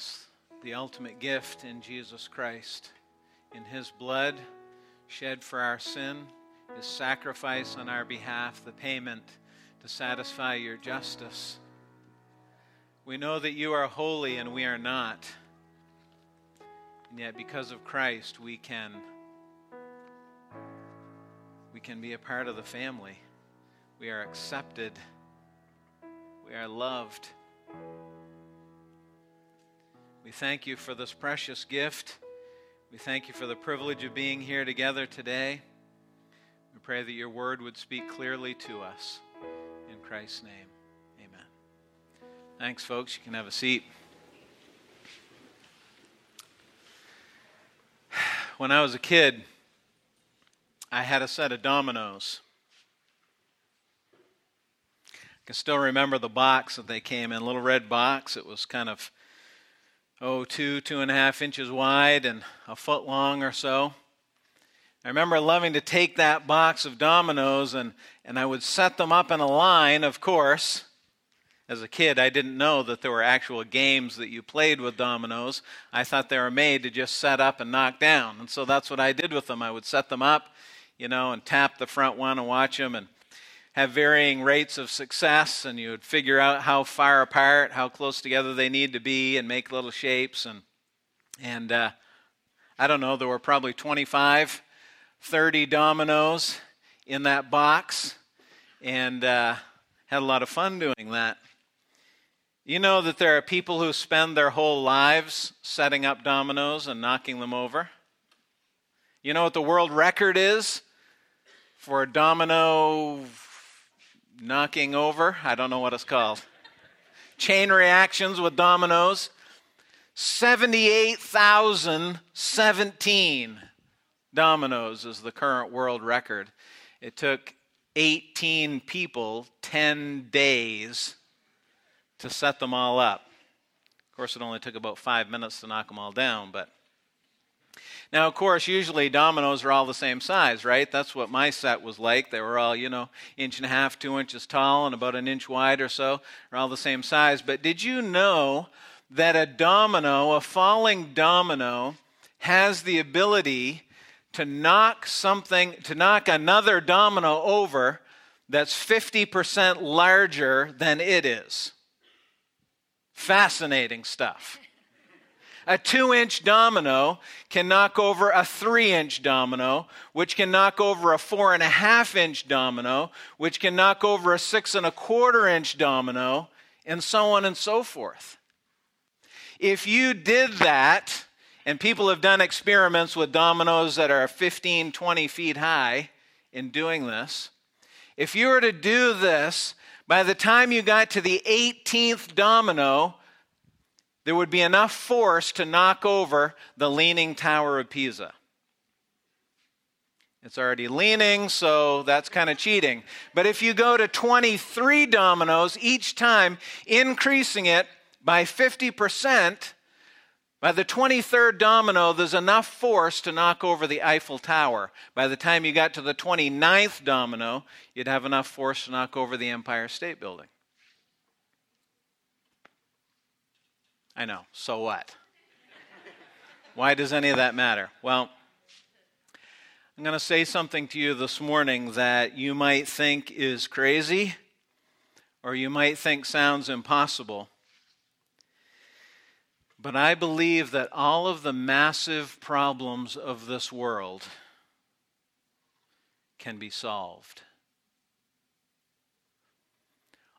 us the ultimate gift in Jesus Christ, in His blood shed for our sin, His sacrifice on our behalf, the payment to satisfy your justice. We know that you are holy and we are not. And yet, because of Christ, we can, we can be a part of the family. We are accepted. We are loved. We thank you for this precious gift. We thank you for the privilege of being here together today. We pray that your word would speak clearly to us. In Christ's name, amen. Thanks, folks. You can have a seat. When I was a kid, I had a set of dominoes. I can still remember the box that they came in, little red box. It was kind of oh, two, two and a half inches wide and a foot long or so. I remember loving to take that box of dominoes and, and I would set them up in a line, of course. As a kid, I didn't know that there were actual games that you played with dominoes. I thought they were made to just set up and knock down. And so that's what I did with them. I would set them up, you know, and tap the front one and watch them and have varying rates of success, and you would figure out how far apart, how close together they need to be, and make little shapes. And, and uh, I don't know, there were probably 25, 30 dominoes in that box, and uh, had a lot of fun doing that. You know that there are people who spend their whole lives setting up dominoes and knocking them over? You know what the world record is for a domino knocking over. I don't know what it's called. Chain reactions with dominoes. 78,017 dominoes is the current world record. It took 18 people 10 days to set them all up. Of course, it only took about five minutes to knock them all down, but now, of course, usually dominoes are all the same size, right? That's what my set was like. They were all, you know, inch and a half, two inches tall, and about an inch wide or so. They're all the same size. But did you know that a domino, a falling domino, has the ability to knock something, to knock another domino over that's 50% larger than it is? Fascinating stuff. A two inch domino can knock over a three inch domino, which can knock over a four and a half inch domino, which can knock over a six and a quarter inch domino, and so on and so forth. If you did that, and people have done experiments with dominoes that are 15, 20 feet high in doing this, if you were to do this, by the time you got to the 18th domino, there would be enough force to knock over the Leaning Tower of Pisa. It's already leaning, so that's kind of cheating. But if you go to 23 dominoes each time, increasing it by 50%, by the 23rd domino, there's enough force to knock over the Eiffel Tower. By the time you got to the 29th domino, you'd have enough force to knock over the Empire State Building. I know. So what? Why does any of that matter? Well, I'm going to say something to you this morning that you might think is crazy or you might think sounds impossible. But I believe that all of the massive problems of this world can be solved.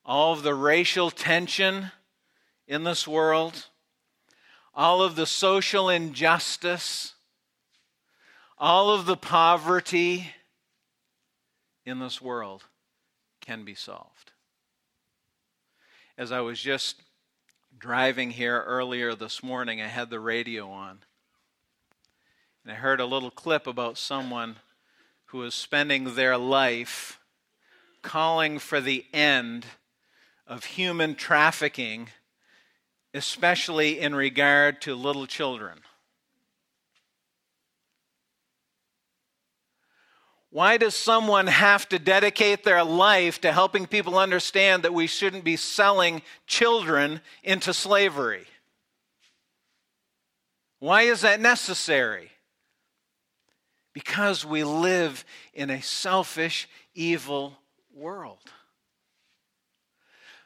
All of the racial tension in this world, all of the social injustice, all of the poverty in this world can be solved. As I was just driving here earlier this morning, I had the radio on. And I heard a little clip about someone who was spending their life calling for the end of human trafficking especially in regard to little children. Why does someone have to dedicate their life to helping people understand that we shouldn't be selling children into slavery? Why is that necessary? Because we live in a selfish, evil world.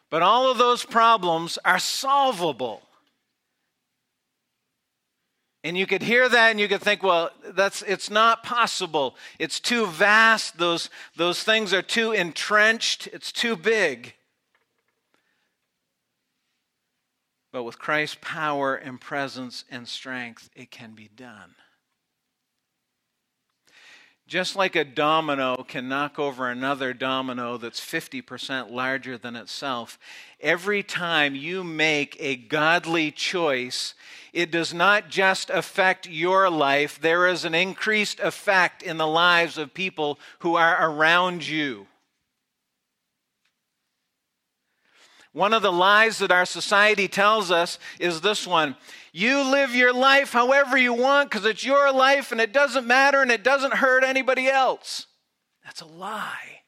But all of those problems are solvable. And you could hear that and you could think, well, that's it's not possible. It's too vast. Those, those things are too entrenched. It's too big. But with Christ's power and presence and strength, it can be done. Just like a domino can knock over another domino that's 50% larger than itself, every time you make a godly choice, it does not just affect your life, there is an increased effect in the lives of people who are around you. One of the lies that our society tells us is this one you live your life however you want because it's your life and it doesn't matter and it doesn't hurt anybody else. That's a lie.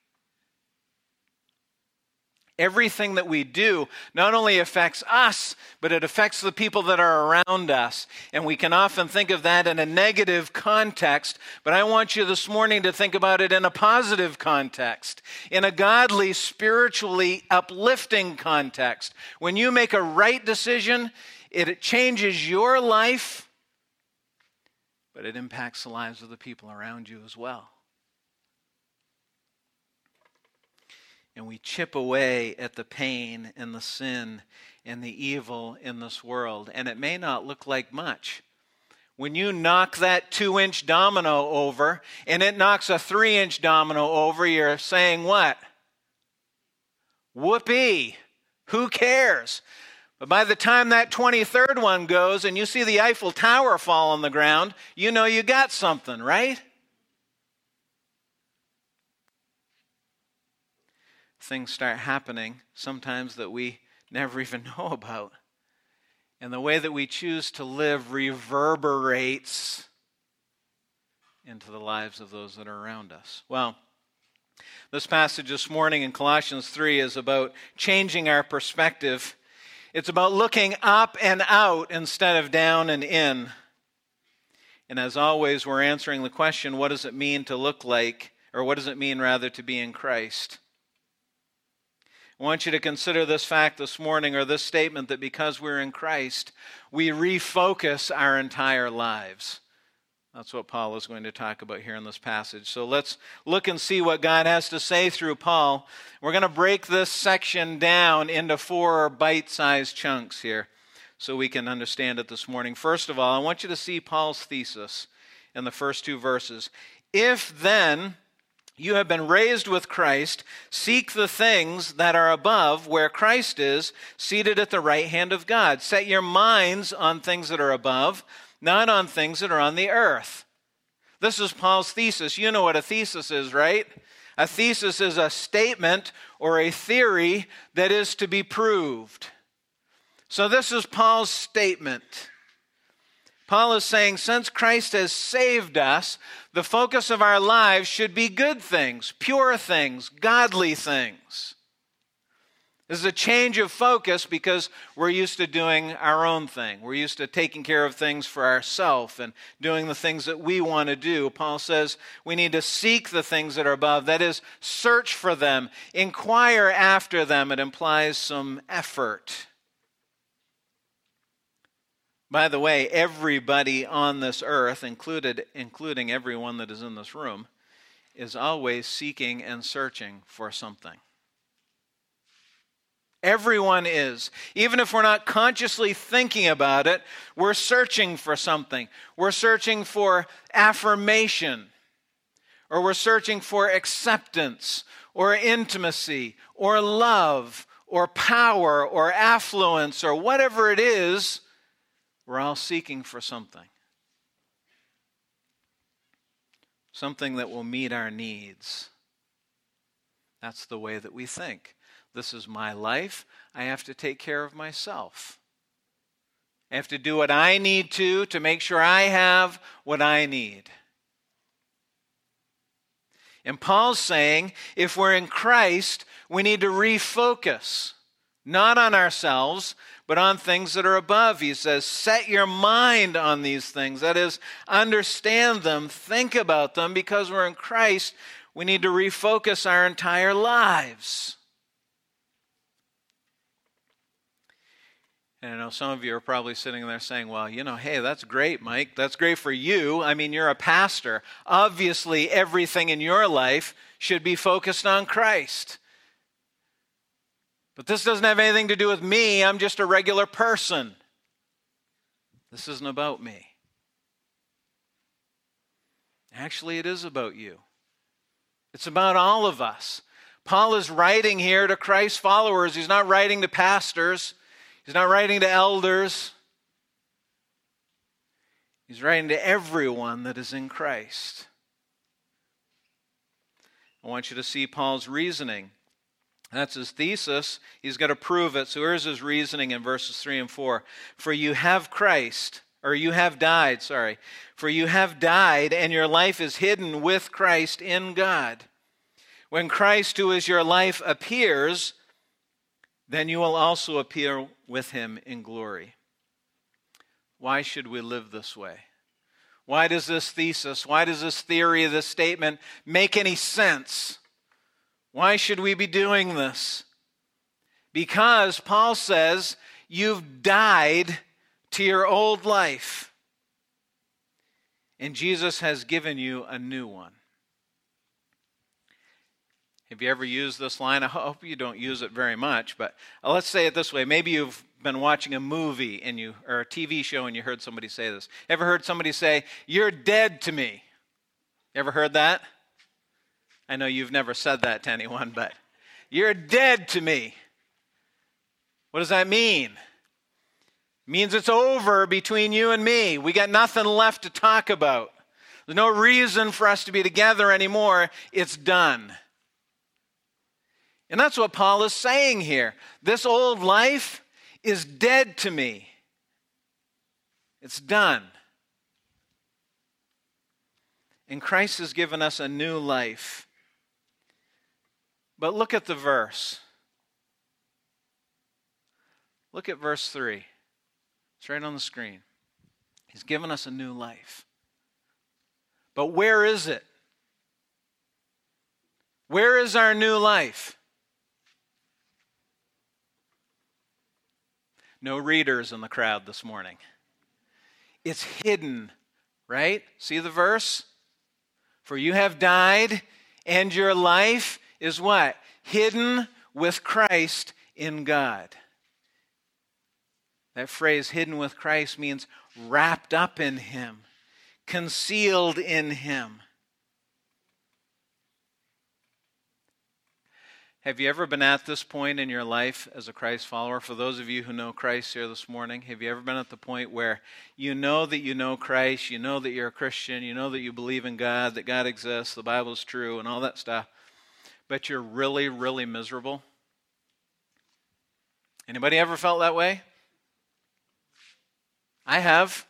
Everything that we do not only affects us, but it affects the people that are around us. And we can often think of that in a negative context, but I want you this morning to think about it in a positive context, in a godly, spiritually uplifting context. When you make a right decision, it changes your life, but it impacts the lives of the people around you as well. And we chip away at the pain and the sin and the evil in this world. And it may not look like much. When you knock that two inch domino over and it knocks a three inch domino over, you're saying what? Whoopee! Who cares? But by the time that 23rd one goes and you see the Eiffel Tower fall on the ground, you know you got something, right? Things start happening sometimes that we never even know about. And the way that we choose to live reverberates into the lives of those that are around us. Well, this passage this morning in Colossians 3 is about changing our perspective it's about looking up and out instead of down and in. And as always, we're answering the question what does it mean to look like, or what does it mean rather to be in Christ? I want you to consider this fact this morning, or this statement that because we're in Christ, we refocus our entire lives. That's what Paul is going to talk about here in this passage. So let's look and see what God has to say through Paul. We're going to break this section down into four bite sized chunks here so we can understand it this morning. First of all, I want you to see Paul's thesis in the first two verses. If then you have been raised with Christ, seek the things that are above where Christ is, seated at the right hand of God. Set your minds on things that are above not on things that are on the earth. This is Paul's thesis. You know what a thesis is, right? A thesis is a statement or a theory that is to be proved. So, this is Paul's statement. Paul is saying, since Christ has saved us, the focus of our lives should be good things, pure things, godly things. This is a change of focus because we're used to doing our own thing. We're used to taking care of things for ourselves and doing the things that we want to do. Paul says we need to seek the things that are above. That is, search for them, inquire after them. It implies some effort. By the way, everybody on this earth, included, including everyone that is in this room, is always seeking and searching for something. Everyone is. Even if we're not consciously thinking about it, we're searching for something. We're searching for affirmation, or we're searching for acceptance, or intimacy, or love, or power, or affluence, or whatever it is. We're all seeking for something. Something that will meet our needs. That's the way that we think. This is my life. I have to take care of myself. I have to do what I need to to make sure I have what I need. And Paul's saying if we're in Christ, we need to refocus, not on ourselves, but on things that are above. He says, Set your mind on these things. That is, understand them, think about them, because we're in Christ. We need to refocus our entire lives. And I know some of you are probably sitting there saying, well, you know, hey, that's great, Mike. That's great for you. I mean, you're a pastor. Obviously, everything in your life should be focused on Christ. But this doesn't have anything to do with me. I'm just a regular person. This isn't about me. Actually, it is about you. It's about all of us. Paul is writing here to Christ's followers. He's not writing to pastors. He's not writing to elders. He's writing to everyone that is in Christ. I want you to see Paul's reasoning. That's his thesis. He's got to prove it. So here's his reasoning in verses 3 and 4. For you have Christ, or you have died, sorry. For you have died, and your life is hidden with Christ in God. When Christ, who is your life, appears, then you will also appear with him in glory. Why should we live this way? Why does this thesis, why does this theory, this statement make any sense? Why should we be doing this? Because Paul says you've died to your old life, and Jesus has given you a new one. Have you ever used this line? I hope you don't use it very much, but uh, let's say it this way. Maybe you've been watching a movie and you or a TV show and you heard somebody say this. Ever heard somebody say, "You're dead to me"? ever heard that? I know you've never said that to anyone, but you're dead to me. What does that mean? It means it's over between you and me. We got nothing left to talk about. There's no reason for us to be together anymore. It's done. And that's what Paul is saying here. This old life is dead to me. It's done. And Christ has given us a new life. But look at the verse. Look at verse 3. It's right on the screen. He's given us a new life. But where is it? Where is our new life? No readers in the crowd this morning. It's hidden, right? See the verse? For you have died, and your life is what? Hidden with Christ in God. That phrase, hidden with Christ, means wrapped up in Him, concealed in Him. Have you ever been at this point in your life as a Christ follower? For those of you who know Christ here this morning, have you ever been at the point where you know that you know Christ, you know that you're a Christian, you know that you believe in God, that God exists, the Bible is true, and all that stuff, but you're really, really miserable? Anybody ever felt that way? I have.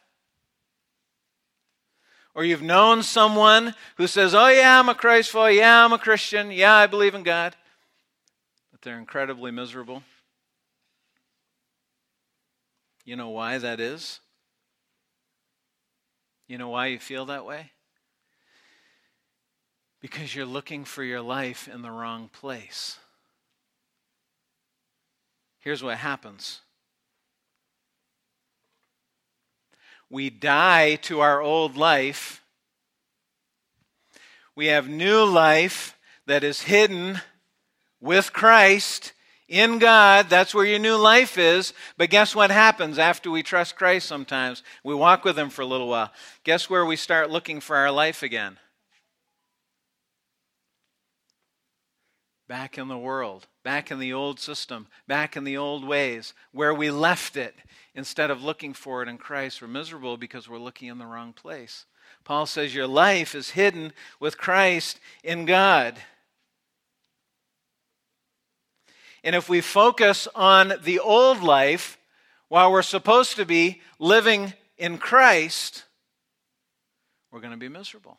Or you've known someone who says, Oh, yeah, I'm a Christ follower. Yeah, I'm a Christian. Yeah, I believe in God. But they're incredibly miserable. You know why that is? You know why you feel that way? Because you're looking for your life in the wrong place. Here's what happens we die to our old life, we have new life that is hidden with Christ in God. That's where your new life is. But guess what happens after we trust Christ sometimes? We walk with Him for a little while. Guess where we start looking for our life again? Back in the world, back in the old system, back in the old ways, where we left it instead of looking for it in Christ. We're miserable because we're looking in the wrong place. Paul says your life is hidden with Christ in God. And if we focus on the old life while we're supposed to be living in Christ, we're going to be miserable.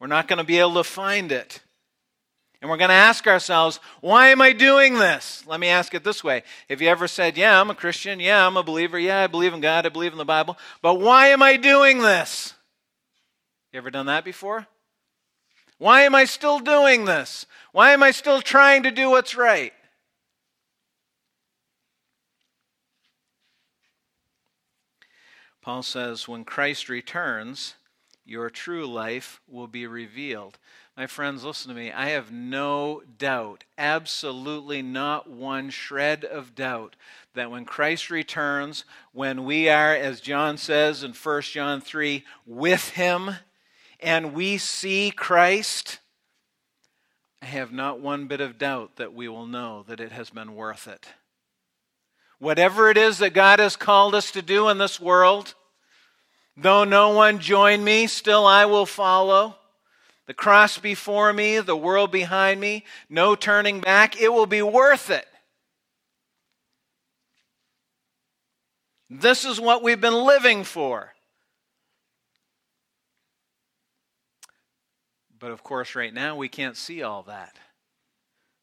We're not going to be able to find it. And we're going to ask ourselves, why am I doing this? Let me ask it this way. Have you ever said, yeah, I'm a Christian. Yeah, I'm a believer. Yeah, I believe in God. I believe in the Bible. But why am I doing this? You ever done that before? Why am I still doing this? Why am I still trying to do what's right? Paul says, when Christ returns, your true life will be revealed. My friends, listen to me. I have no doubt, absolutely not one shred of doubt, that when Christ returns, when we are, as John says in 1 John 3, with him, and we see Christ, I have not one bit of doubt that we will know that it has been worth it. Whatever it is that God has called us to do in this world, though no one join me, still I will follow. The cross before me, the world behind me, no turning back. It will be worth it. This is what we've been living for. But of course, right now, we can't see all that.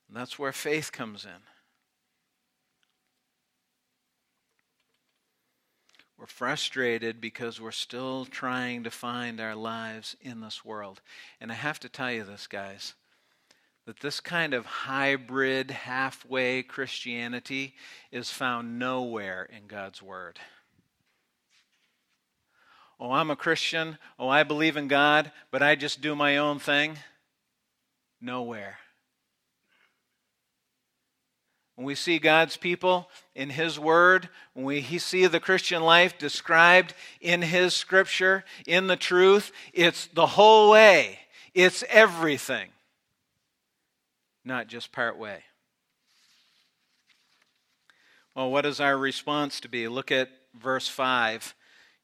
And that's where faith comes in. We're frustrated because we're still trying to find our lives in this world. And I have to tell you this, guys, that this kind of hybrid, halfway Christianity is found nowhere in God's Word. Oh, I'm a Christian. Oh, I believe in God, but I just do my own thing. Nowhere. When we see God's people in His Word, when we see the Christian life described in His Scripture, in the truth, it's the whole way, it's everything, not just part way. Well, what is our response to be? Look at verse 5.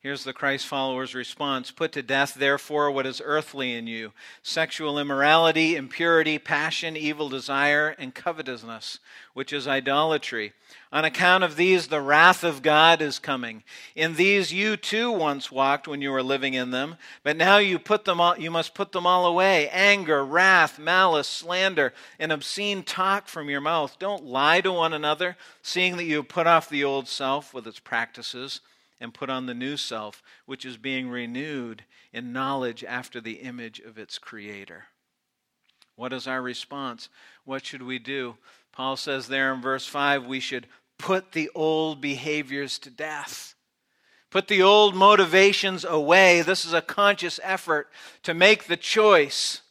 Here's the Christ follower's response Put to death, therefore, what is earthly in you sexual immorality, impurity, passion, evil desire, and covetousness, which is idolatry. On account of these, the wrath of God is coming. In these you too once walked when you were living in them, but now you, put them all, you must put them all away anger, wrath, malice, slander, and obscene talk from your mouth. Don't lie to one another, seeing that you have put off the old self with its practices and put on the new self, which is being renewed in knowledge after the image of its creator. What is our response? What should we do? Paul says there in verse 5 we should put the old behaviors to death. Put the old motivations away. This is a conscious effort to make the choice.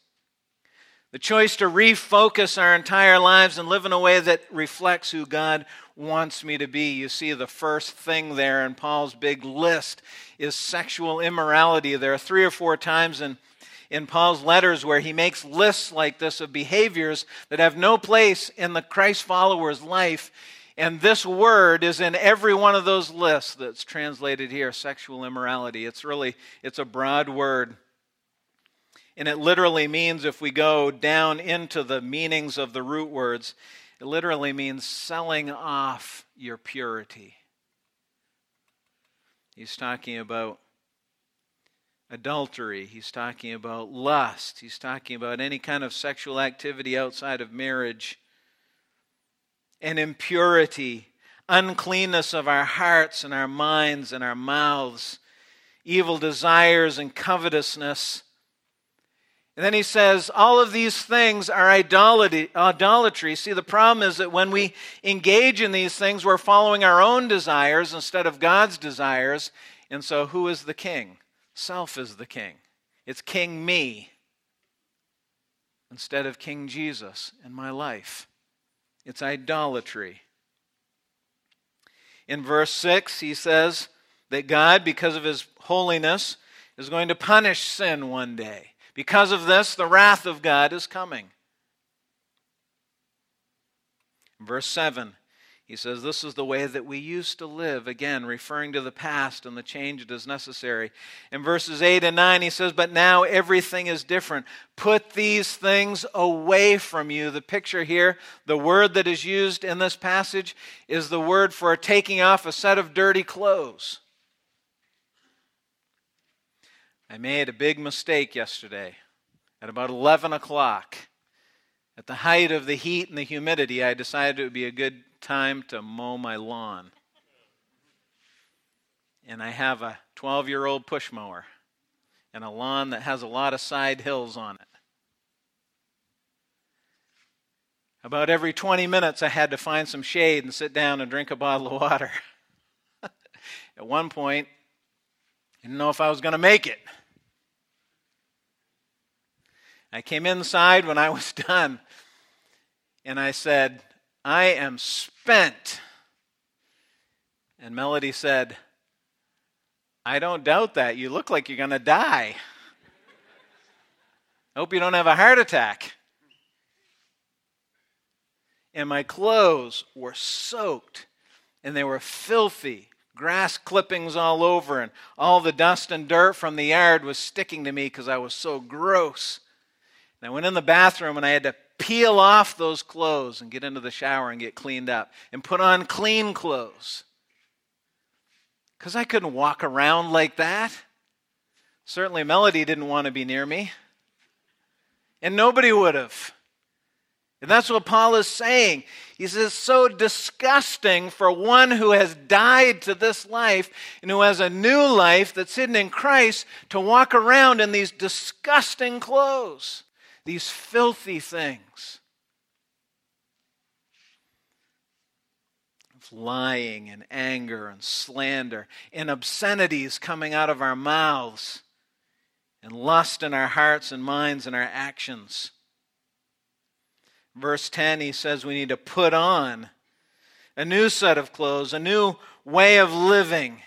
The choice to refocus our entire lives and live in a way that reflects who God wants me to be. You see, the first thing there in Paul's big list is sexual immorality. There are three or four times in, in Paul's letters where he makes lists like this of behaviors that have no place in the Christ follower's life. And this word is in every one of those lists that's translated here, sexual immorality. It's really, it's a broad word. And it literally means, if we go down into the meanings of the root words, it literally means selling off your purity. He's talking about adultery. He's talking about lust. He's talking about any kind of sexual activity outside of marriage. And impurity, uncleanness of our hearts and our minds and our mouths, evil desires and covetousness and then he says, all of these things are idolatry. See, the problem is that when we engage in these things, we're following our own desires instead of God's desires. And so, who is the king? Self is the king. It's King me instead of King Jesus in my life. It's idolatry. In verse 6, he says that God, because of his holiness, is going to punish sin one day. Because of this, the wrath of God is coming. Verse 7, he says, This is the way that we used to live, again, referring to the past and the change that is necessary. In verses 8 and 9, he says, But now everything is different. Put these things away from you. The picture here, the word that is used in this passage, is the word for taking off a set of dirty clothes. I made a big mistake yesterday at about 11 o'clock At the height of the heat and the humidity, I decided it would be a good time to mow my lawn. And I have a 12 year old push mower and a lawn that has a lot of side hills on it. About every 20 minutes, I had to find some shade and sit down and drink a bottle of water. At one point, I didn't know if I was going to make it. I came inside when I was done and I said, I am spent. And Melody said, I don't doubt that. You look like you're going to die. I hope you don't have a heart attack and my clothes were soaked and they were filthy. Grass clippings all over, and all the dust and dirt from the yard was sticking to me because I was so gross. And I went in the bathroom and I had to peel off those clothes and get into the shower and get cleaned up and put on clean clothes. Because I couldn't walk around like that. Certainly, Melody didn't want to be near me. And nobody would have. And that's what Paul is saying. He says, so disgusting for one who has died to this life and who has a new life that's hidden in Christ to walk around in these disgusting clothes, these filthy things. of lying and anger and slander and obscenities coming out of our mouths and lust in our hearts and minds and our actions. Verse 10, he says we need to put on a new set of clothes, a new way of living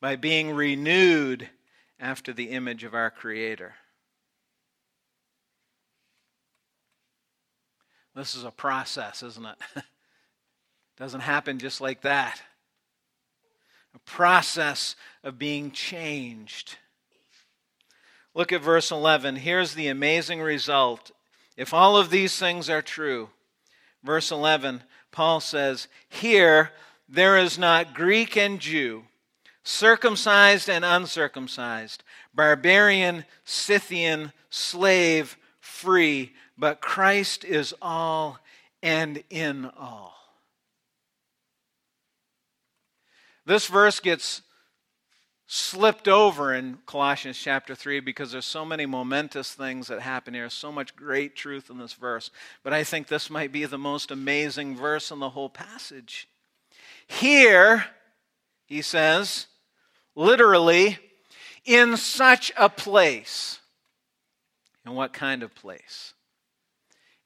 by being renewed after the image of our Creator. This is a process, isn't it? Doesn't happen just like that. A process of being changed. Look at verse 11. Here's the amazing result. If all of these things are true, verse 11, Paul says, Here there is not Greek and Jew, circumcised and uncircumcised, barbarian, Scythian, slave, free, but Christ is all and in all. This verse gets slipped over in Colossians chapter 3 because there's so many momentous things that happen here, so much great truth in this verse. But I think this might be the most amazing verse in the whole passage. Here, he says, literally, in such a place. In what kind of place?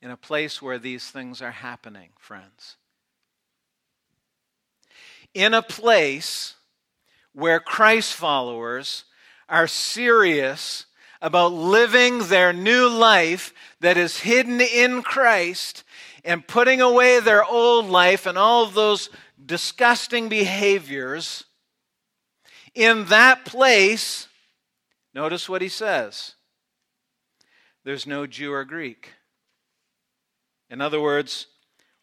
In a place where these things are happening, friends. In a place where Christ followers are serious about living their new life that is hidden in Christ and putting away their old life and all those disgusting behaviors, in that place, notice what he says there's no Jew or Greek. In other words,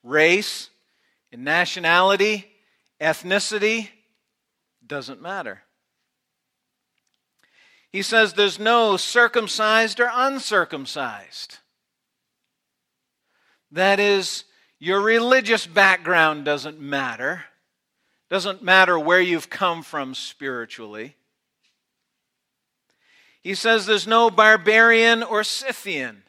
race and nationality, ethnicity, doesn't matter. He says there's no circumcised or uncircumcised. That is, your religious background doesn't matter. Doesn't matter where you've come from spiritually. He says there's no barbarian or Scythian.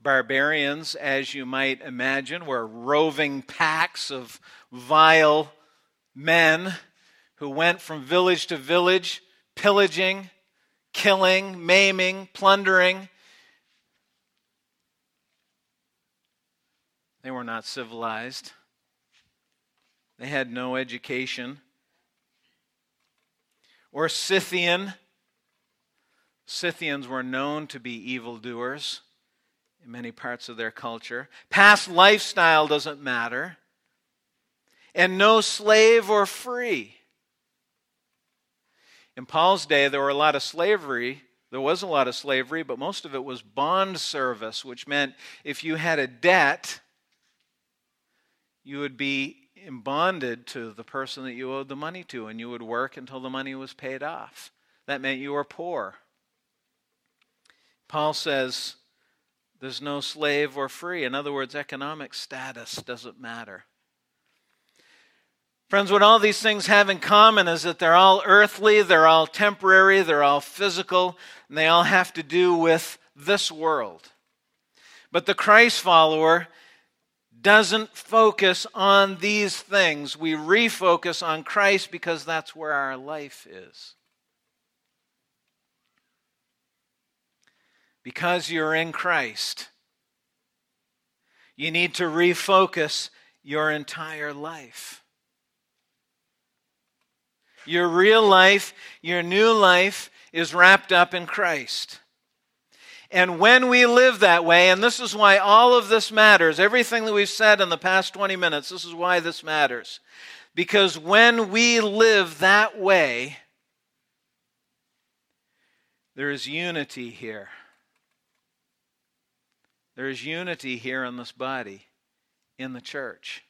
Barbarians, as you might imagine, were roving packs of vile men who went from village to village, pillaging, killing, maiming, plundering. They were not civilized. They had no education. Or Scythian. Scythians were known to be evildoers in many parts of their culture. Past lifestyle doesn't matter. And no slave or free. In Paul's day, there were a lot of slavery. There was a lot of slavery, but most of it was bond service, which meant if you had a debt, you would be bonded to the person that you owed the money to, and you would work until the money was paid off. That meant you were poor. Paul says, There's no slave or free. In other words, economic status doesn't matter. Friends, what all these things have in common is that they're all earthly, they're all temporary, they're all physical, and they all have to do with this world. But the Christ follower doesn't focus on these things. We refocus on Christ because that's where our life is. Because you're in Christ, you need to refocus your entire life. Your real life, your new life, is wrapped up in Christ. And when we live that way, and this is why all of this matters, everything that we've said in the past 20 minutes, this is why this matters. Because when we live that way, there is unity here. There is unity here in this body, in the church.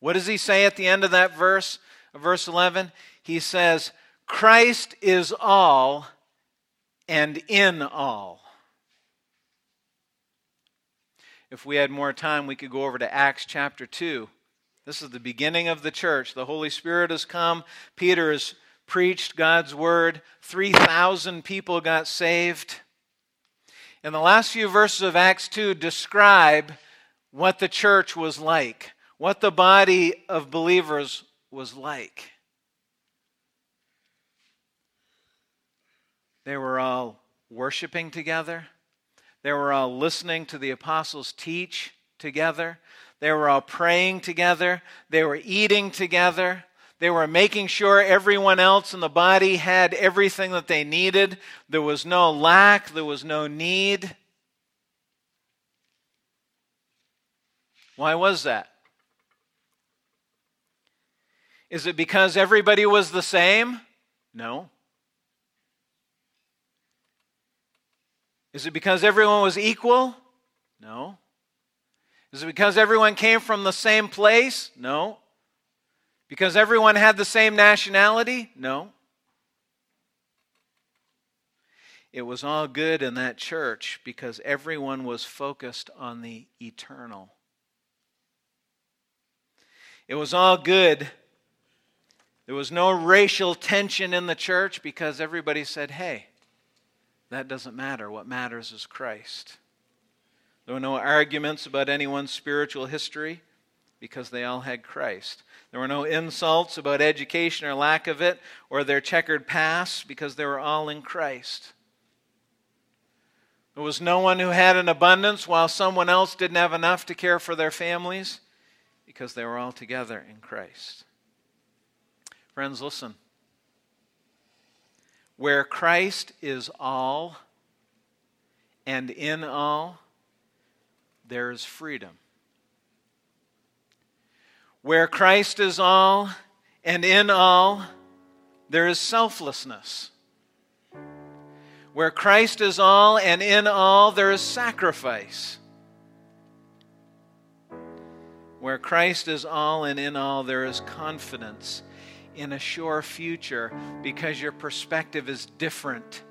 What does he say at the end of that verse? verse 11, he says, Christ is all and in all. If we had more time, we could go over to Acts chapter 2. This is the beginning of the church. The Holy Spirit has come. Peter has preached God's word. 3,000 people got saved. And the last few verses of Acts 2 describe what the church was like, what the body of believers was like. They were all worshiping together. They were all listening to the apostles teach together. They were all praying together. They were eating together. They were making sure everyone else in the body had everything that they needed. There was no lack, there was no need. Why was that? Is it because everybody was the same? No. Is it because everyone was equal? No. Is it because everyone came from the same place? No. Because everyone had the same nationality? No. It was all good in that church because everyone was focused on the eternal. It was all good there was no racial tension in the church because everybody said, hey, that doesn't matter. What matters is Christ. There were no arguments about anyone's spiritual history because they all had Christ. There were no insults about education or lack of it or their checkered past because they were all in Christ. There was no one who had an abundance while someone else didn't have enough to care for their families because they were all together in Christ. Friends, listen. Where Christ is all and in all, there is freedom. Where Christ is all and in all, there is selflessness. Where Christ is all and in all, there is sacrifice. Where Christ is all and in all, there is confidence in a sure future because your perspective is different.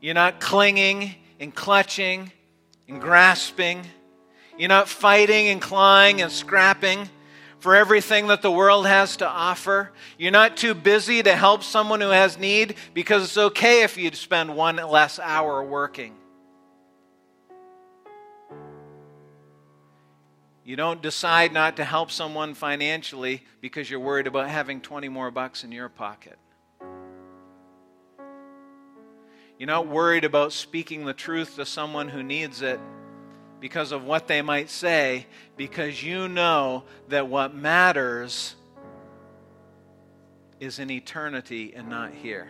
You're not clinging and clutching and grasping. You're not fighting and clawing and scrapping for everything that the world has to offer. You're not too busy to help someone who has need because it's okay if you spend one less hour working. You don't decide not to help someone financially because you're worried about having 20 more bucks in your pocket. You're not worried about speaking the truth to someone who needs it because of what they might say, because you know that what matters is in eternity and not here.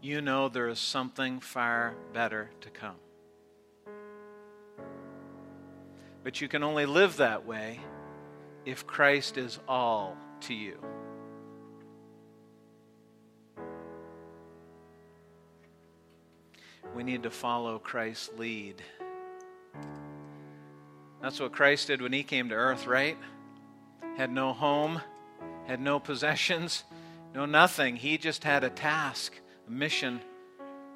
You know there is something far better to come. But you can only live that way if Christ is all to you. We need to follow Christ's lead. That's what Christ did when he came to earth, right? Had no home, had no possessions, No, nothing. He just had a task, a mission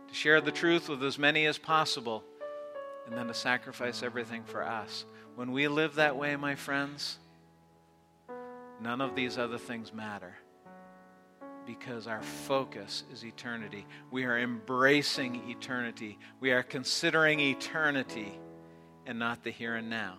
to share the truth with as many as possible and then to sacrifice everything for us. When we live that way, my friends, none of these other things matter because our focus is eternity. We are embracing eternity. We are considering eternity and not the here and now.